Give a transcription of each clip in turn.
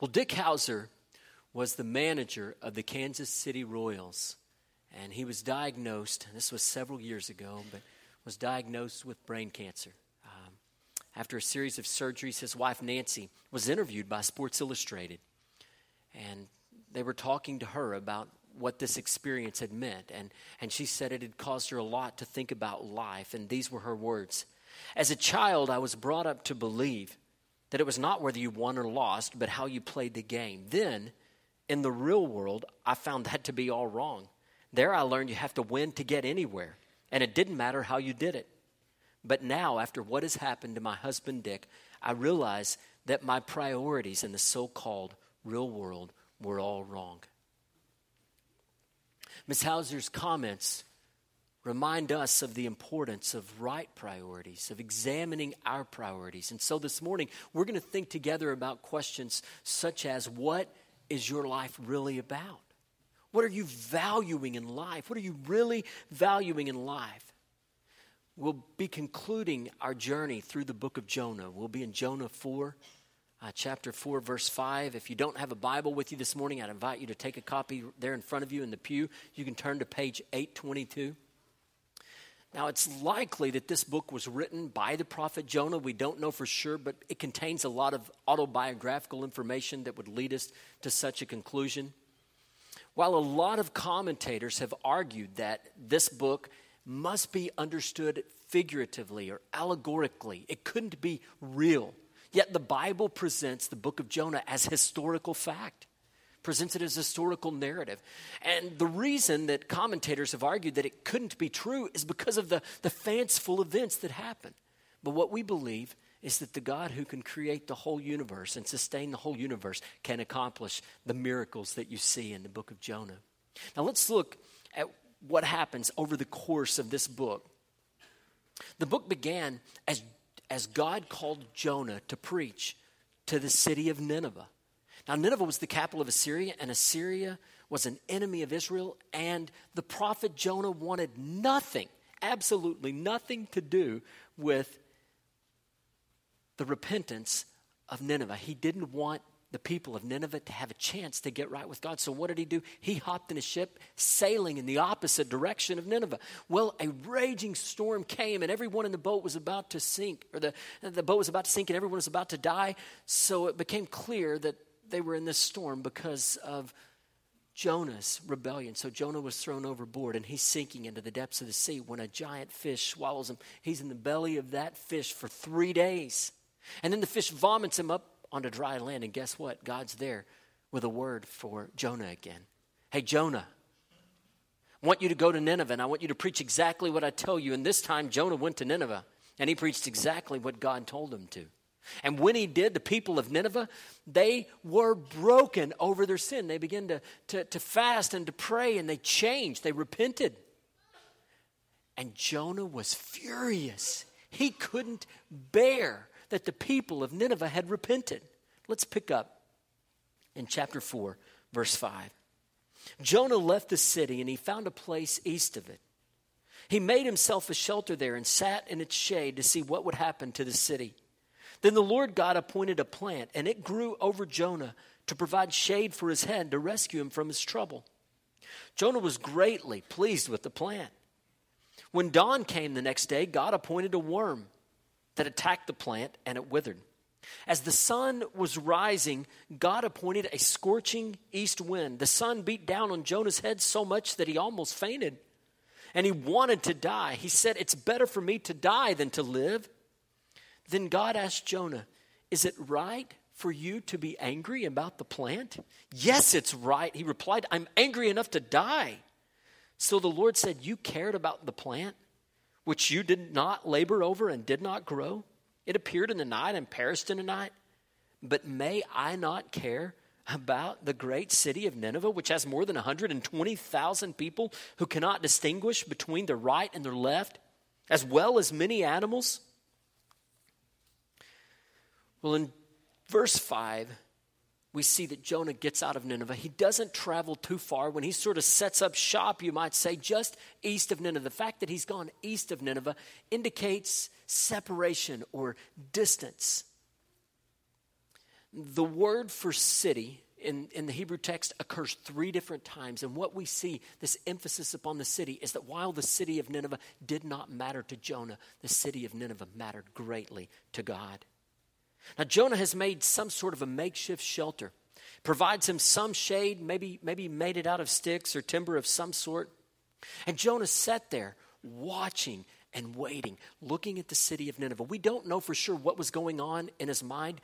Well, Dick Howser was the manager of the Kansas City Royals, and he was diagnosed, this was several years ago, but was diagnosed with brain cancer. Um, after a series of surgeries, his wife Nancy was interviewed by Sports Illustrated, and they were talking to her about what this experience had meant. And, and she said it had caused her a lot to think about life. And these were her words As a child, I was brought up to believe that it was not whether you won or lost, but how you played the game. Then, in the real world, I found that to be all wrong. There, I learned you have to win to get anywhere, and it didn't matter how you did it. But now, after what has happened to my husband Dick, I realize that my priorities in the so called real world were all wrong. Ms. Howser's comments remind us of the importance of right priorities, of examining our priorities. And so this morning, we're going to think together about questions such as what is your life really about? What are you valuing in life? What are you really valuing in life? We'll be concluding our journey through the book of Jonah. We'll be in Jonah 4 uh, chapter 4, verse 5. If you don't have a Bible with you this morning, I'd invite you to take a copy there in front of you in the pew. You can turn to page 822. Now, it's likely that this book was written by the prophet Jonah. We don't know for sure, but it contains a lot of autobiographical information that would lead us to such a conclusion. While a lot of commentators have argued that this book must be understood figuratively or allegorically, it couldn't be real. Yet the Bible presents the book of Jonah as historical fact, presents it as a historical narrative. And the reason that commentators have argued that it couldn't be true is because of the, the fanciful events that happen. But what we believe is that the God who can create the whole universe and sustain the whole universe can accomplish the miracles that you see in the book of Jonah. Now let's look at what happens over the course of this book. The book began as as God called Jonah to preach to the city of Nineveh. Now, Nineveh was the capital of Assyria, and Assyria was an enemy of Israel, and the prophet Jonah wanted nothing, absolutely nothing to do with the repentance of Nineveh. He didn't want the people of Nineveh to have a chance to get right with God. So, what did he do? He hopped in a ship sailing in the opposite direction of Nineveh. Well, a raging storm came, and everyone in the boat was about to sink, or the, the boat was about to sink, and everyone was about to die. So, it became clear that they were in this storm because of Jonah's rebellion. So, Jonah was thrown overboard, and he's sinking into the depths of the sea when a giant fish swallows him. He's in the belly of that fish for three days. And then the fish vomits him up onto dry land. And guess what? God's there with a word for Jonah again. Hey, Jonah, I want you to go to Nineveh and I want you to preach exactly what I tell you. And this time, Jonah went to Nineveh and he preached exactly what God told him to. And when he did, the people of Nineveh, they were broken over their sin. They began to, to, to fast and to pray and they changed. They repented. And Jonah was furious. He couldn't bear that the people of Nineveh had repented. Let's pick up in chapter 4, verse 5. Jonah left the city and he found a place east of it. He made himself a shelter there and sat in its shade to see what would happen to the city. Then the Lord God appointed a plant, and it grew over Jonah to provide shade for his head to rescue him from his trouble. Jonah was greatly pleased with the plant. When dawn came the next day, God appointed a worm that attacked the plant and it withered. As the sun was rising, God appointed a scorching east wind. The sun beat down on Jonah's head so much that he almost fainted. And he wanted to die. He said, It's better for me to die than to live. Then God asked Jonah, Is it right for you to be angry about the plant? Yes, it's right. He replied, I'm angry enough to die. So the Lord said, You cared about the plant? which you did not labor over and did not grow? It appeared in the night and perished in the night. But may I not care about the great city of Nineveh, which has more than 120,000 people who cannot distinguish between their right and their left, as well as many animals? Well, in verse 5, we see that Jonah gets out of Nineveh. He doesn't travel too far. When he sort of sets up shop, you might say, just east of Nineveh. The fact that he's gone east of Nineveh indicates separation or distance. The word for city in, in the Hebrew text occurs three different times. And what we see, this emphasis upon the city, is that while the city of Nineveh did not matter to Jonah, the city of Nineveh mattered greatly to God. Now, Jonah has made some sort of a makeshift shelter, provides him some shade, maybe, maybe made it out of sticks or timber of some sort. And Jonah sat there watching and waiting, looking at the city of Nineveh. We don't know for sure what was going on in his mind,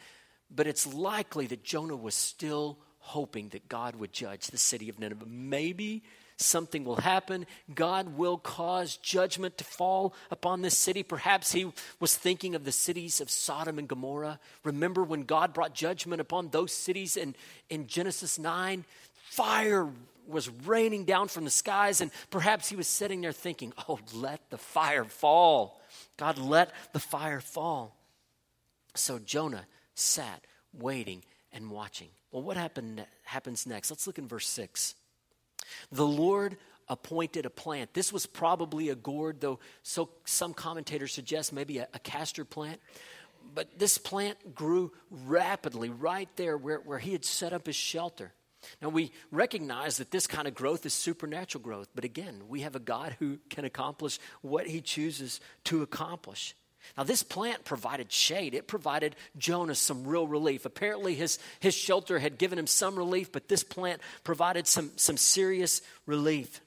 but it's likely that Jonah was still hoping that God would judge the city of Nineveh. Maybe something will happen. God will cause judgment to fall upon this city. Perhaps he was thinking of the cities of Sodom and Gomorrah. Remember when God brought judgment upon those cities in, in Genesis 9? Fire was raining down from the skies, and perhaps he was sitting there thinking, Oh, let the fire fall. God, let the fire fall. So Jonah sat waiting and watching. Well, what happened, happens next? Let's look in verse 6. The Lord appointed a plant. This was probably a gourd, though so some commentators suggest maybe a, a castor plant. But this plant grew rapidly right there where, where he had set up his shelter. Now, we recognize that this kind of growth is supernatural growth, but again, we have a God who can accomplish what he chooses to accomplish. Now, this plant provided shade. It provided Jonah some real relief. Apparently, his, his shelter had given him some relief, but this plant provided some, some serious relief.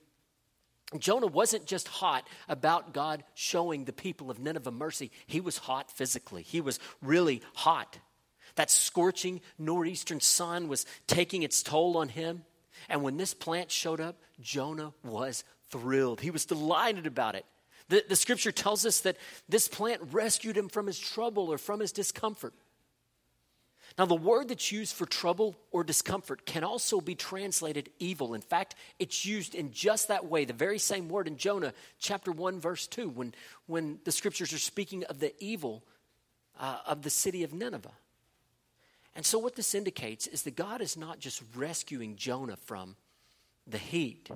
Jonah wasn't just hot about God showing the people of Nineveh mercy, he was hot physically. He was really hot. That scorching northeastern sun was taking its toll on him. And when this plant showed up, Jonah was thrilled. He was delighted about it. The, the scripture tells us that this plant rescued him from his trouble or from his discomfort. Now, the word that's used for trouble or discomfort can also be translated evil. In fact, it's used in just that way, the very same word in Jonah chapter 1, verse 2, when, when the scriptures are speaking of the evil uh, of the city of Nineveh. And so, what this indicates is that God is not just rescuing Jonah from the heat,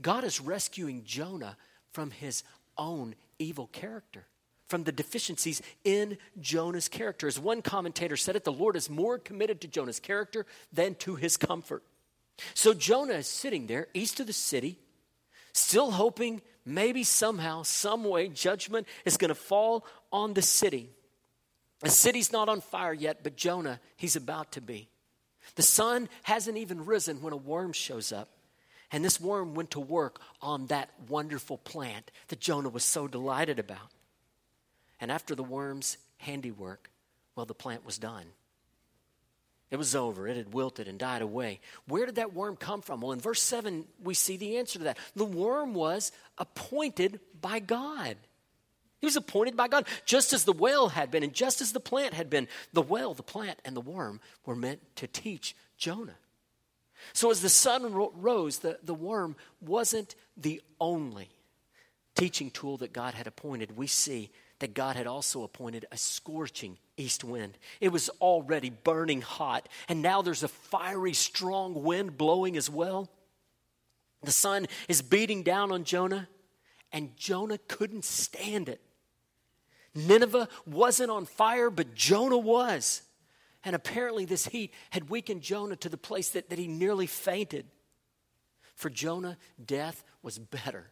God is rescuing Jonah from his own evil character, from the deficiencies in Jonah's character. As one commentator said it, the Lord is more committed to Jonah's character than to his comfort. So Jonah is sitting there east of the city, still hoping maybe somehow, some way, judgment is going to fall on the city. The city's not on fire yet, but Jonah, he's about to be. The sun hasn't even risen when a worm shows up. And this worm went to work on that wonderful plant that Jonah was so delighted about. And after the worm's handiwork, well, the plant was done. It was over. It had wilted and died away. Where did that worm come from? Well, in verse 7, we see the answer to that. The worm was appointed by God. He was appointed by God, just as the well had been, and just as the plant had been. The well, the plant, and the worm were meant to teach Jonah. So as the sun ro- rose, the, the worm wasn't the only teaching tool that God had appointed. We see that God had also appointed a scorching east wind. It was already burning hot, and now there's a fiery, strong wind blowing as well. The sun is beating down on Jonah, and Jonah couldn't stand it. Nineveh wasn't on fire, but Jonah was. And apparently, this heat had weakened Jonah to the place that, that he nearly fainted. For Jonah, death was better.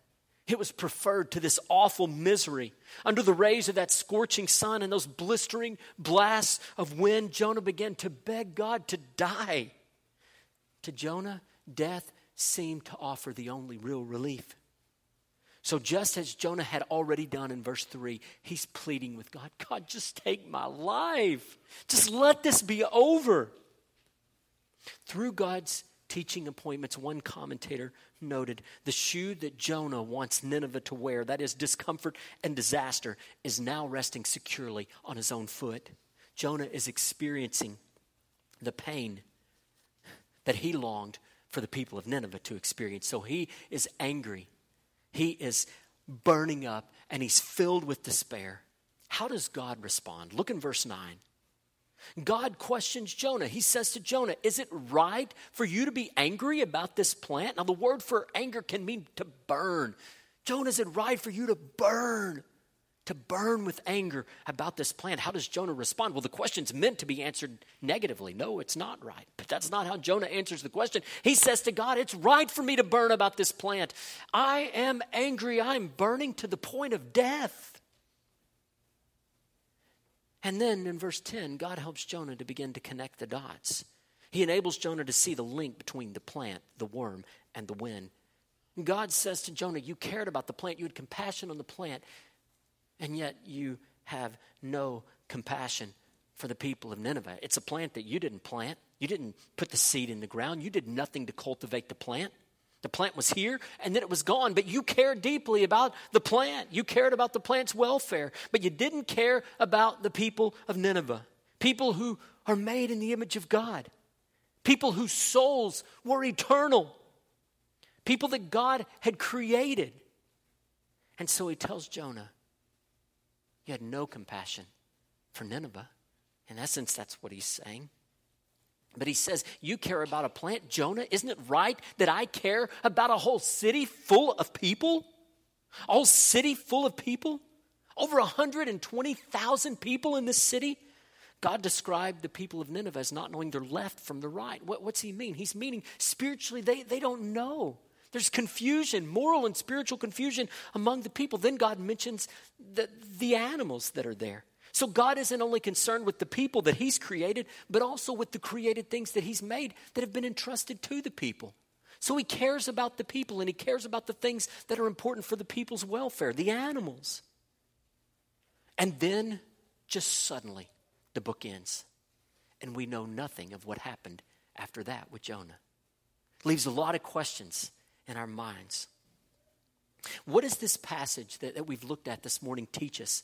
It was preferred to this awful misery. Under the rays of that scorching sun and those blistering blasts of wind, Jonah began to beg God to die. To Jonah, death seemed to offer the only real relief. So, just as Jonah had already done in verse 3, he's pleading with God God, just take my life. Just let this be over. Through God's teaching appointments, one commentator noted the shoe that Jonah wants Nineveh to wear, that is discomfort and disaster, is now resting securely on his own foot. Jonah is experiencing the pain that he longed for the people of Nineveh to experience. So he is angry he is burning up and he's filled with despair. How does God respond? Look in verse 9. God questions Jonah. He says to Jonah, Is it right for you to be angry about this plant? Now, the word for anger can mean to burn. Jonah, is it right for you to burn? To burn with anger about this plan. How does Jonah respond? Well, the question's meant to be answered negatively. No, it's not right. But that's not how Jonah answers the question. He says to God, It's right for me to burn about this plant. I am angry. I'm burning to the point of death. And then in verse 10, God helps Jonah to begin to connect the dots. He enables Jonah to see the link between the plant, the worm, and the wind. God says to Jonah, You cared about the plant, you had compassion on the plant, and yet you have no compassion for the people of Nineveh. It's a plant that you didn't plant. You didn't put the seed in the ground. You did nothing to cultivate the plant. The plant was here and then it was gone, but you cared deeply about the plant. You cared about the plant's welfare, but you didn't care about the people of Nineveh, people who are made in the image of God, people whose souls were eternal, people that God had created. And so he tells Jonah, You had no compassion for Nineveh. In essence, that's what he's saying. But he says, You care about a plant, Jonah? Isn't it right that I care about a whole city full of people? A whole city full of people? Over 120,000 people in this city? God described the people of Nineveh as not knowing their left from the right. What, what's he mean? He's meaning spiritually, they, they don't know. There's confusion, moral and spiritual confusion among the people. Then God mentions the, the animals that are there. So God isn't only concerned with the people that He's created, but also with the created things that He's made that have been entrusted to the people. So He cares about the people and He cares about the things that are important for the people's welfare, the animals. And then, just suddenly, the book ends. And we know nothing of what happened after that with Jonah. Leaves a lot of questions in our minds. What does this passage that, that we've looked at this morning teach us?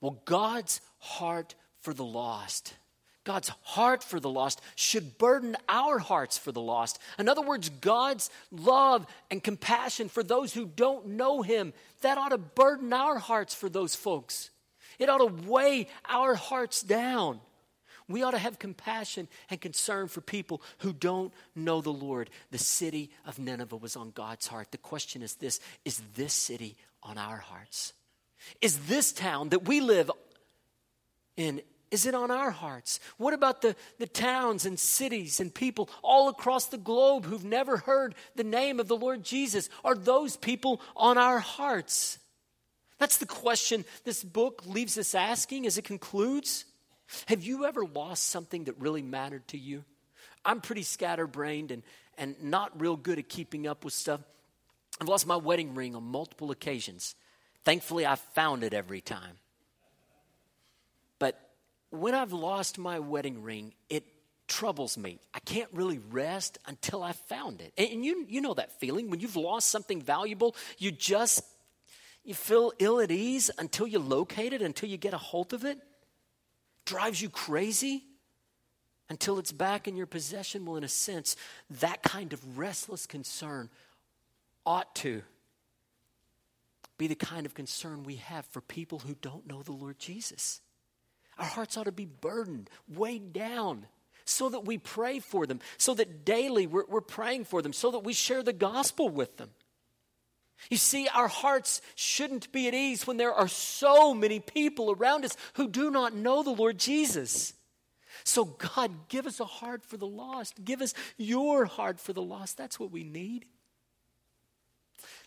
Well, God's heart for the lost. God's heart for the lost should burden our hearts for the lost. In other words, God's love and compassion for those who don't know Him, that ought to burden our hearts for those folks. It ought to weigh our hearts down. We ought to have compassion and concern for people who don't know the Lord. The city of Nineveh was on God's heart. The question is this Is this city on our hearts? Is this town that we live in, is it on our hearts? What about the, the towns and cities and people all across the globe who've never heard the name of the Lord Jesus? Are those people on our hearts? That's the question this book leaves us asking as it concludes. Have you ever lost something that really mattered to you? I'm pretty scatterbrained and, and not real good at keeping up with stuff. I've lost my wedding ring on multiple occasions. Thankfully, I found it every time. But when I've lost my wedding ring, it troubles me. I can't really rest until I found it. And you, you know that feeling when you've lost something valuable, you just you feel ill at ease until you locate it, until you get a hold of it. Drives you crazy until it's back in your possession. Well, in a sense, that kind of restless concern ought to be the kind of concern we have for people who don't know the Lord Jesus. Our hearts ought to be burdened, weighed down, so that we pray for them, so that daily we're, we're praying for them, so that we share the gospel with them. You see, our hearts shouldn't be at ease when there are so many people around us who do not know the Lord Jesus. So, God, give us a heart for the lost. Give us your heart for the lost. That's what we need.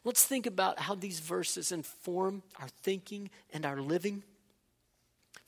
Let's think about how these verses inform our thinking and our living.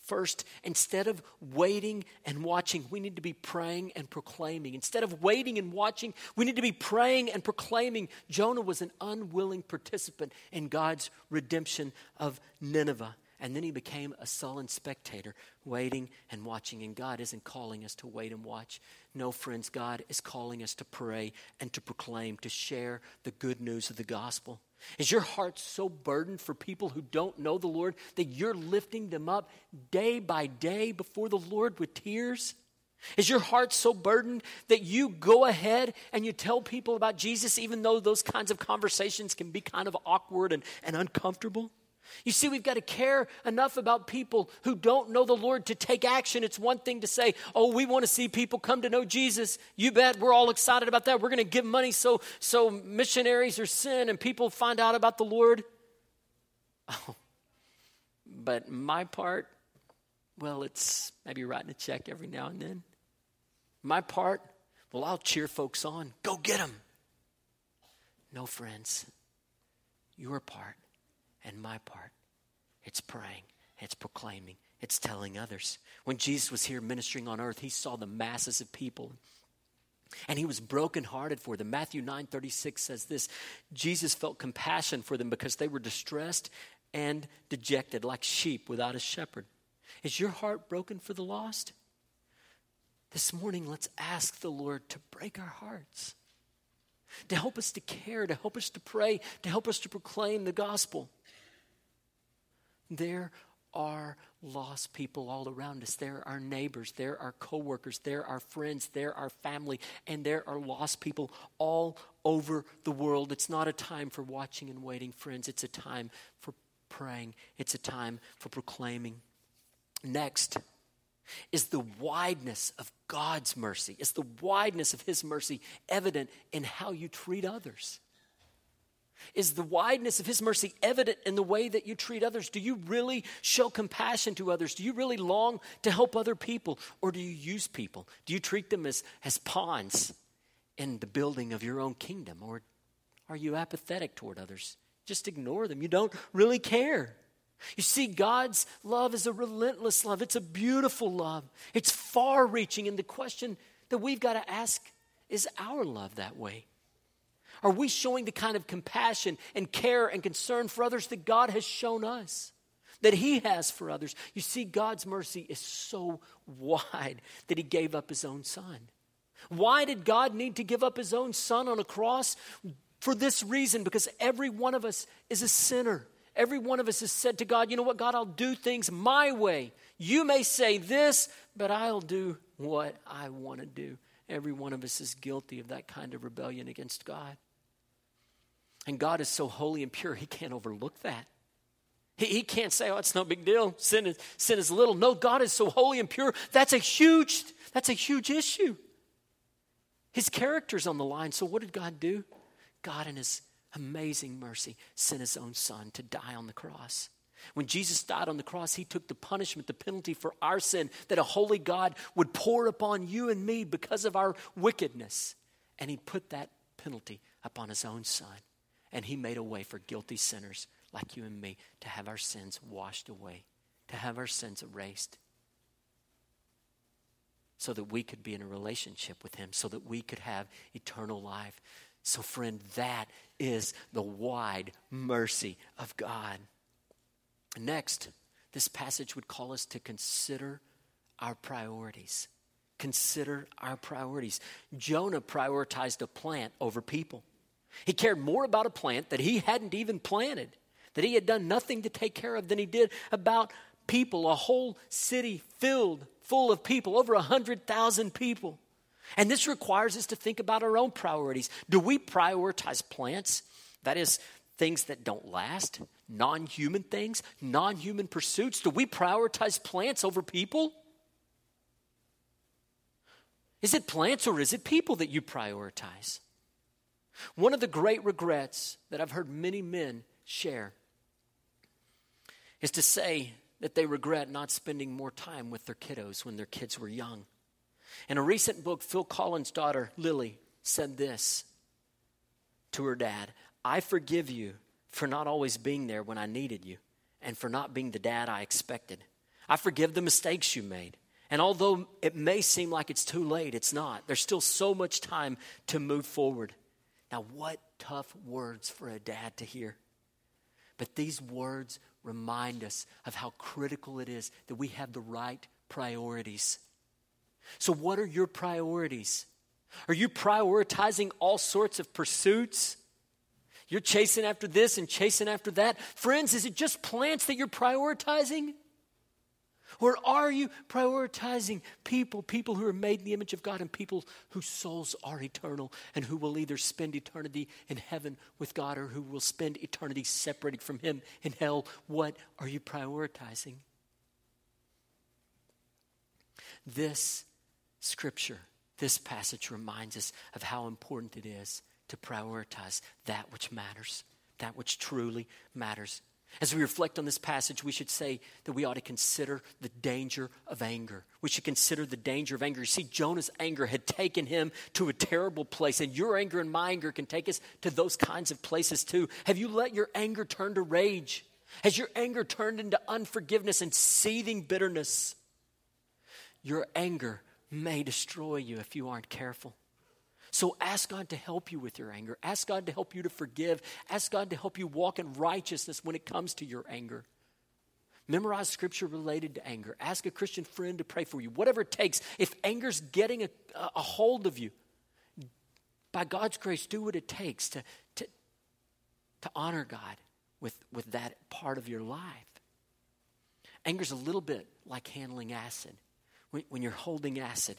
First, instead of waiting and watching, we need to be praying and proclaiming. Instead of waiting and watching, we need to be praying and proclaiming. Jonah was an unwilling participant in God's redemption of Nineveh. And then he became a sullen spectator, waiting and watching. And God isn't calling us to wait and watch. No, friends, God is calling us to pray and to proclaim, to share the good news of the gospel. Is your heart so burdened for people who don't know the Lord that you're lifting them up day by day before the Lord with tears? Is your heart so burdened that you go ahead and you tell people about Jesus, even though those kinds of conversations can be kind of awkward and, and uncomfortable? You see, we've got to care enough about people who don't know the Lord to take action. It's one thing to say, oh, we want to see people come to know Jesus. You bet we're all excited about that. We're going to give money so, so missionaries are sent and people find out about the Lord. Oh, but my part, well, it's maybe writing a check every now and then. My part, well, I'll cheer folks on. Go get them. No, friends. Your part and my part, it's praying, it's proclaiming, it's telling others. When Jesus was here ministering on earth, he saw the masses of people. And he was brokenhearted for them. Matthew 9 36 says this Jesus felt compassion for them because they were distressed and dejected, like sheep without a shepherd. Is your heart broken for the lost? This morning, let's ask the Lord to break our hearts, to help us to care, to help us to pray, to help us to proclaim the gospel. There are lost people all around us. There are neighbors, there are coworkers, there are friends, there are family, and there are lost people all over the world. It's not a time for watching and waiting, friends. It's a time for praying. It's a time for proclaiming. Next, is the wideness of God's mercy? Is the wideness of His mercy evident in how you treat others? Is the wideness of His mercy evident in the way that you treat others? Do you really show compassion to others? Do you really long to help other people? Or do you use people? Do you treat them as, as pawns in the building of your own kingdom? Or are you apathetic toward others? Just ignore them. You don't really care. You see, God's love is a relentless love. It's a beautiful love. It's far reaching. And the question that we've got to ask is our love that way? Are we showing the kind of compassion and care and concern for others that God has shown us? That He has for others. You see, God's mercy is so wide that He gave up His own Son. Why did God need to give up His own Son on a cross? For this reason, because every one of us is a sinner. Every one of us has said to God, you know what, God, I'll do things my way. You may say this, but I'll do what I want to do. Every one of us is guilty of that kind of rebellion against God. And God is so holy and pure, He can't overlook that. He, he can't say, oh, it's no big deal. Sin is, sin is little. No, God is so holy and pure. That's a huge, that's a huge issue. His character's on the line. So what did God do? God in his amazing mercy, sent his own son to die on the cross. When Jesus died on the cross, he took the punishment, the penalty for our sin that a holy God would pour upon you and me because of our wickedness. And he put that penalty upon his own son. And he made a way for guilty sinners like you and me to have our sins washed away, to have our sins erased, so that we could be in a relationship with him, so that we could have eternal life. So, friend, that is the wide mercy of God. Next, this passage would call us to consider our priorities. Consider our priorities. Jonah prioritized a plant over people. He cared more about a plant that he hadn't even planted, that he had done nothing to take care of, than he did about people, a whole city filled full of people, over 100,000 people. And this requires us to think about our own priorities. Do we prioritize plants? That is, things that don't last, non human things, non human pursuits? Do we prioritize plants over people? Is it plants or is it people that you prioritize? One of the great regrets that I've heard many men share is to say that they regret not spending more time with their kiddos when their kids were young. In a recent book, Phil Collins' daughter, Lily, said this to her dad I forgive you for not always being there when I needed you and for not being the dad I expected. I forgive the mistakes you made. And although it may seem like it's too late, it's not. There's still so much time to move forward. Now, what tough words for a dad to hear. But these words remind us of how critical it is that we have the right priorities. So, what are your priorities? Are you prioritizing all sorts of pursuits? You're chasing after this and chasing after that. Friends, is it just plants that you're prioritizing? Or are you prioritizing people, people who are made in the image of God and people whose souls are eternal and who will either spend eternity in heaven with God or who will spend eternity separated from Him in hell? What are you prioritizing? This scripture, this passage reminds us of how important it is to prioritize that which matters, that which truly matters. As we reflect on this passage, we should say that we ought to consider the danger of anger. We should consider the danger of anger. You see, Jonah's anger had taken him to a terrible place, and your anger and my anger can take us to those kinds of places too. Have you let your anger turn to rage? Has your anger turned into unforgiveness and seething bitterness? Your anger may destroy you if you aren't careful. So ask God to help you with your anger. Ask God to help you to forgive. Ask God to help you walk in righteousness when it comes to your anger. Memorize scripture related to anger. Ask a Christian friend to pray for you. Whatever it takes. If anger's getting a, a hold of you, by God's grace, do what it takes to, to, to honor God with, with that part of your life. Anger's a little bit like handling acid. When, when you're holding acid,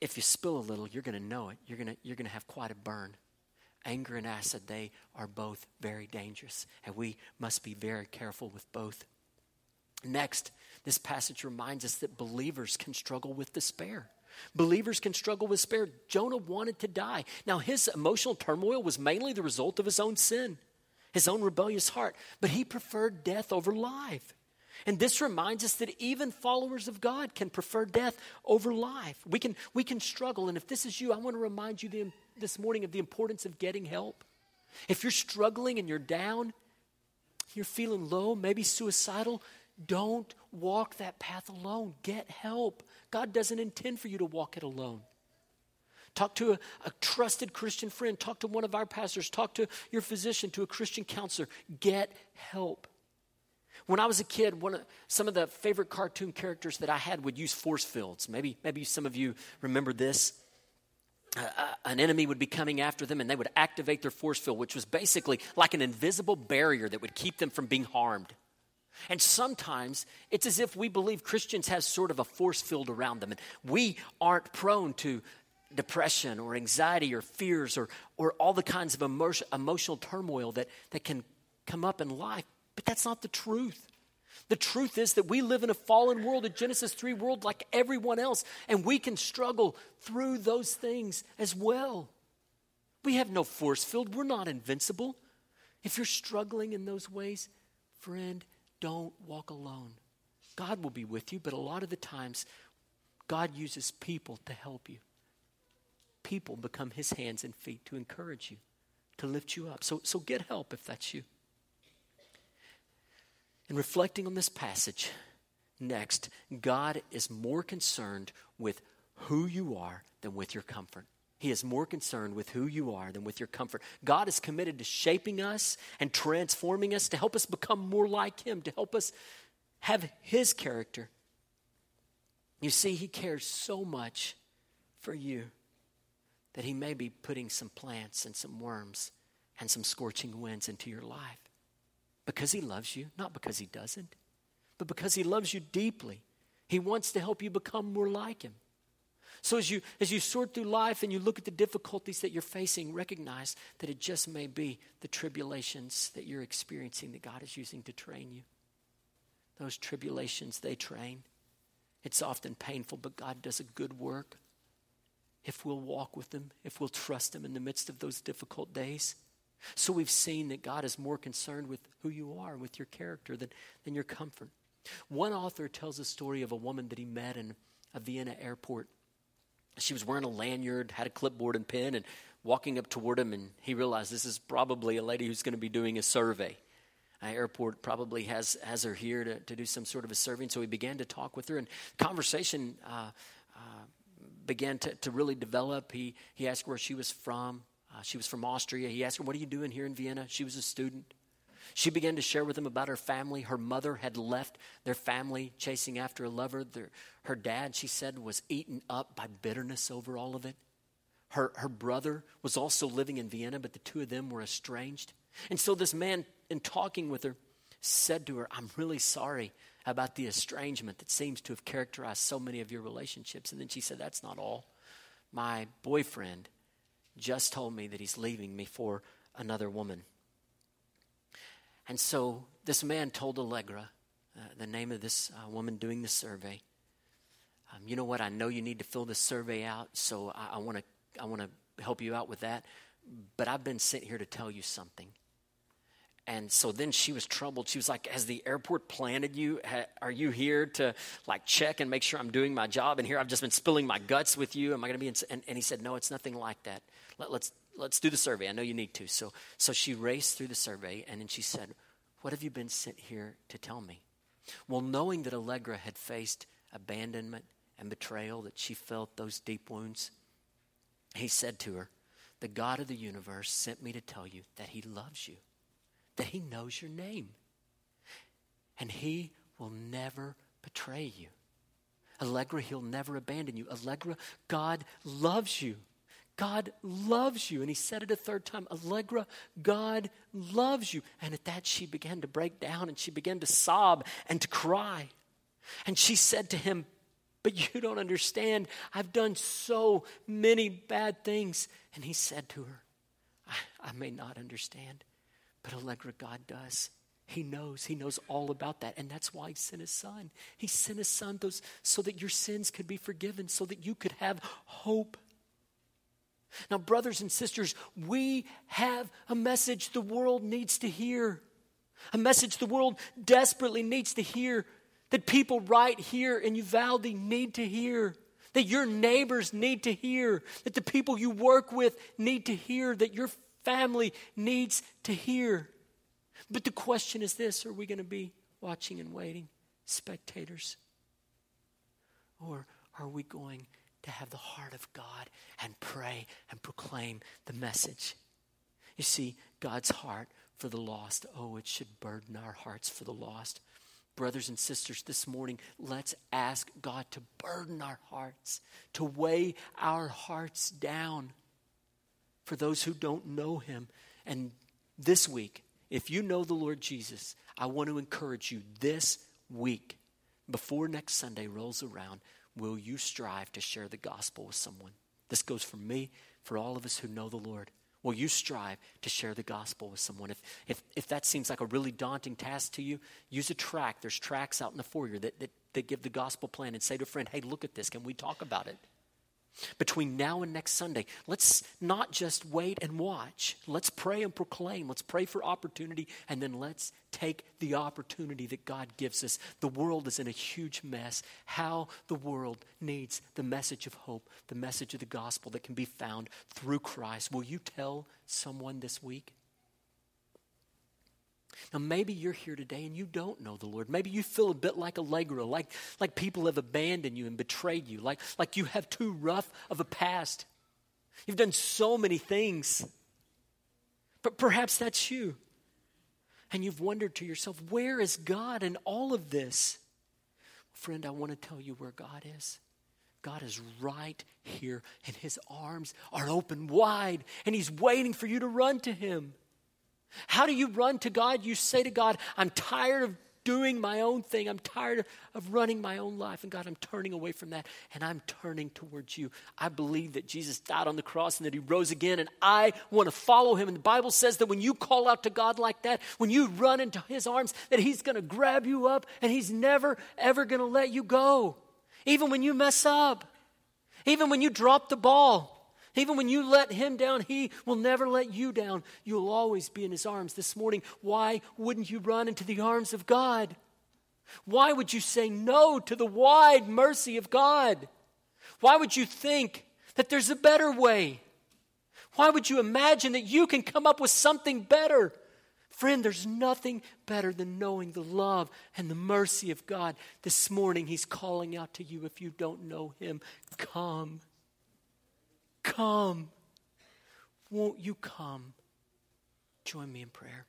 if you spill a little, you're going to know it. You're going you're going to have quite a burn. Anger and acid, they are both very dangerous, and we must be very careful with both. Next, this passage reminds us that believers can struggle with despair. Believers can struggle with despair. Jonah wanted to die. Now, his emotional turmoil was mainly the result of his own sin, his own rebellious heart, but he preferred death over life. And this reminds us that even followers of God can prefer death over life. We can, we can struggle. And if this is you, I want to remind you the, this morning of the importance of getting help. If you're struggling and you're down, you're feeling low, maybe suicidal, don't walk that path alone. Get help. God doesn't intend for you to walk it alone. Talk to a, a, trusted Christian friend. Talk to one of our pastors. Talk to your physician, to a Christian counselor. Get help. When I was a kid, one of, some of the favorite cartoon characters that I had would use force fields. Maybe, maybe some of you remember this. Uh, uh, an enemy would be coming after them and they would activate their force field, which was basically like an invisible barrier that would keep them from being harmed. And sometimes it's as if we believe Christians have sort of a force field around them, and we aren't prone to depression or anxiety or fears or, or all the kinds of emotion, emotional turmoil that, that can come up in life but that's not the truth. The truth is that we live in a fallen world, a Genesis 3 world like everyone else, and we can struggle through those things as well. We have no force field, we're not invincible. If you're struggling in those ways, friend, don't walk alone. God will be with you, but a lot of the times, God uses people to help you. People become his hands and feet to encourage you, to lift you up. So, so get help if that's you. In reflecting on this passage, next, God is more concerned with who you are than with your comfort. He is more concerned with who you are than with your comfort. God is committed to shaping us and transforming us to help us become more like Him, to help us have His character. You see, He cares so much for you that He may be putting some plants and some worms and some scorching winds into your life because He loves you, not because He doesn't, but because He loves you deeply. He wants to help you become more like Him. So as you as you sort through life and you look at the difficulties that you're facing, recognize that it just may be the tribulations that you're experiencing that God is using to train you. Those tribulations they train. It's often painful, but God does a good work if we'll walk with Him, if we'll trust Him in the midst of those difficult days. So we've seen that God is more concerned with who you are, with your character, than, than your comfort. One author tells a story of a woman that he met in a Vienna airport. She was wearing a lanyard, had a clipboard and pen, and walking up toward him, and he realized this is probably a lady who's going to be doing a survey. An airport probably has, has her here to, to do some sort of a survey, and so he began to talk with her, and conversation uh, uh, began to, to really develop. He, he asked where she was from. Uh, she was from Austria. He asked her, What are you doing here in Vienna? She was a student. She began to share with him about her family. Her mother had left their family chasing after a lover. Their, her dad, she said, was eaten up by bitterness over all of it. Her, her brother was also living in Vienna, but the two of them were estranged. And so this man, in talking with her, said to her, I'm really sorry about the estrangement that seems to have characterized so many of your relationships. And then she said, That's not all. My boyfriend just told me that he's leaving me for another woman. And so this man told Allegra, uh, the name of this uh, woman doing the survey, um, you know what? I know you need to fill this survey out, so I want to I want to help you out with that. But I've been sent here to tell you something. And so then she was troubled. She was like, Has the airport planted you? are you here to like check and make sure I'm doing my job? And here I've just been spilling my guts with you. Am I going to be? And, and he said, No, it's nothing like that. Let, let's, let's do the survey. I know you need to. So, so she raced through the survey and then she said, What have you been sent here to tell me? Well, knowing that Allegra had faced abandonment and betrayal, that she felt those deep wounds, he said to her, The God of the universe sent me to tell you that he loves you that He knows your name. And He will never betray you. Allegra, He'll never abandon you. Allegra, God loves you. God loves you. And he said it a third time Allegra, God loves you. And at that, she began to break down and she began to sob and to cry. And she said to him, But you don't understand. I've done so many bad things. And he said to her, I, I may not understand, but Allegra, God does. He knows. He knows all about that. And that's why He sent His Son. He sent His Son those, so that your sins could be forgiven, so that you could have hope. Now, brothers and sisters, we have a message the world needs to hear. A message the world desperately needs to hear. That people right here in Uvalde need to hear. That your neighbors need to hear. That the people you work with need to hear. That your family needs to hear. But the question is this are we going to be watching and waiting, spectators? Or are we going to have the heart of God and pray and proclaim the message? You see, God's heart for the lost, oh, it should burden our hearts for the lost. Brothers and sisters, this morning, let's ask God to burden our hearts, to weigh our hearts down for those who don't know him. And this week, if you know the Lord Jesus, I want to encourage you this week, before next Sunday rolls around, will you strive to share the gospel with someone? This goes for me, for all of us who know the Lord. Will you strive to share the gospel with someone? If, if, if that seems like a really daunting task to you, use a track. There's tracks out in the foyer that, that, that give the gospel plan and say to a friend, hey, look at this. Can we talk about it? Between now and next Sunday. Let's not just wait and watch. Let's pray and proclaim. Let's pray for opportunity, and then let's take the opportunity that God gives us. The world is in a huge mess. How the world needs the message of hope, the message of the gospel that can be found through Christ. Will you tell someone this week? Now, maybe you're here today and you don't know the Lord. Maybe you feel a bit like Allegra, like, like people have abandoned you and betrayed you, like, like you have too rough of a past. You've done so many things. But perhaps that's you. And you've wondered to yourself, where is God in all of this? Friend, I want to tell you where God is. God is right here, and his arms are open wide, and he's waiting for you to run to him. How do you run to God? You say to God, I'm tired of doing my own thing. I'm tired of running my own life. And God, I'm turning away from that and I'm turning towards you. I believe that Jesus died on the cross and that he rose again, and I want to follow him. And the Bible says that when you call out to God like that, when you run into his arms, that he's going to grab you up and he's never, ever going to let you go. Even when you mess up, even when you drop the ball. Even when you let him down, he will never let you down. You'll always be in his arms. This morning, why wouldn't you run into the arms of God? Why would you say no to the wide mercy of God? Why would you think that there's a better way? Why would you imagine that you can come up with something better? Friend, there's nothing better than knowing the love and the mercy of God. This morning, He's calling out to you. If you don't know Him, come. Come. Won't you come? Join me in prayer.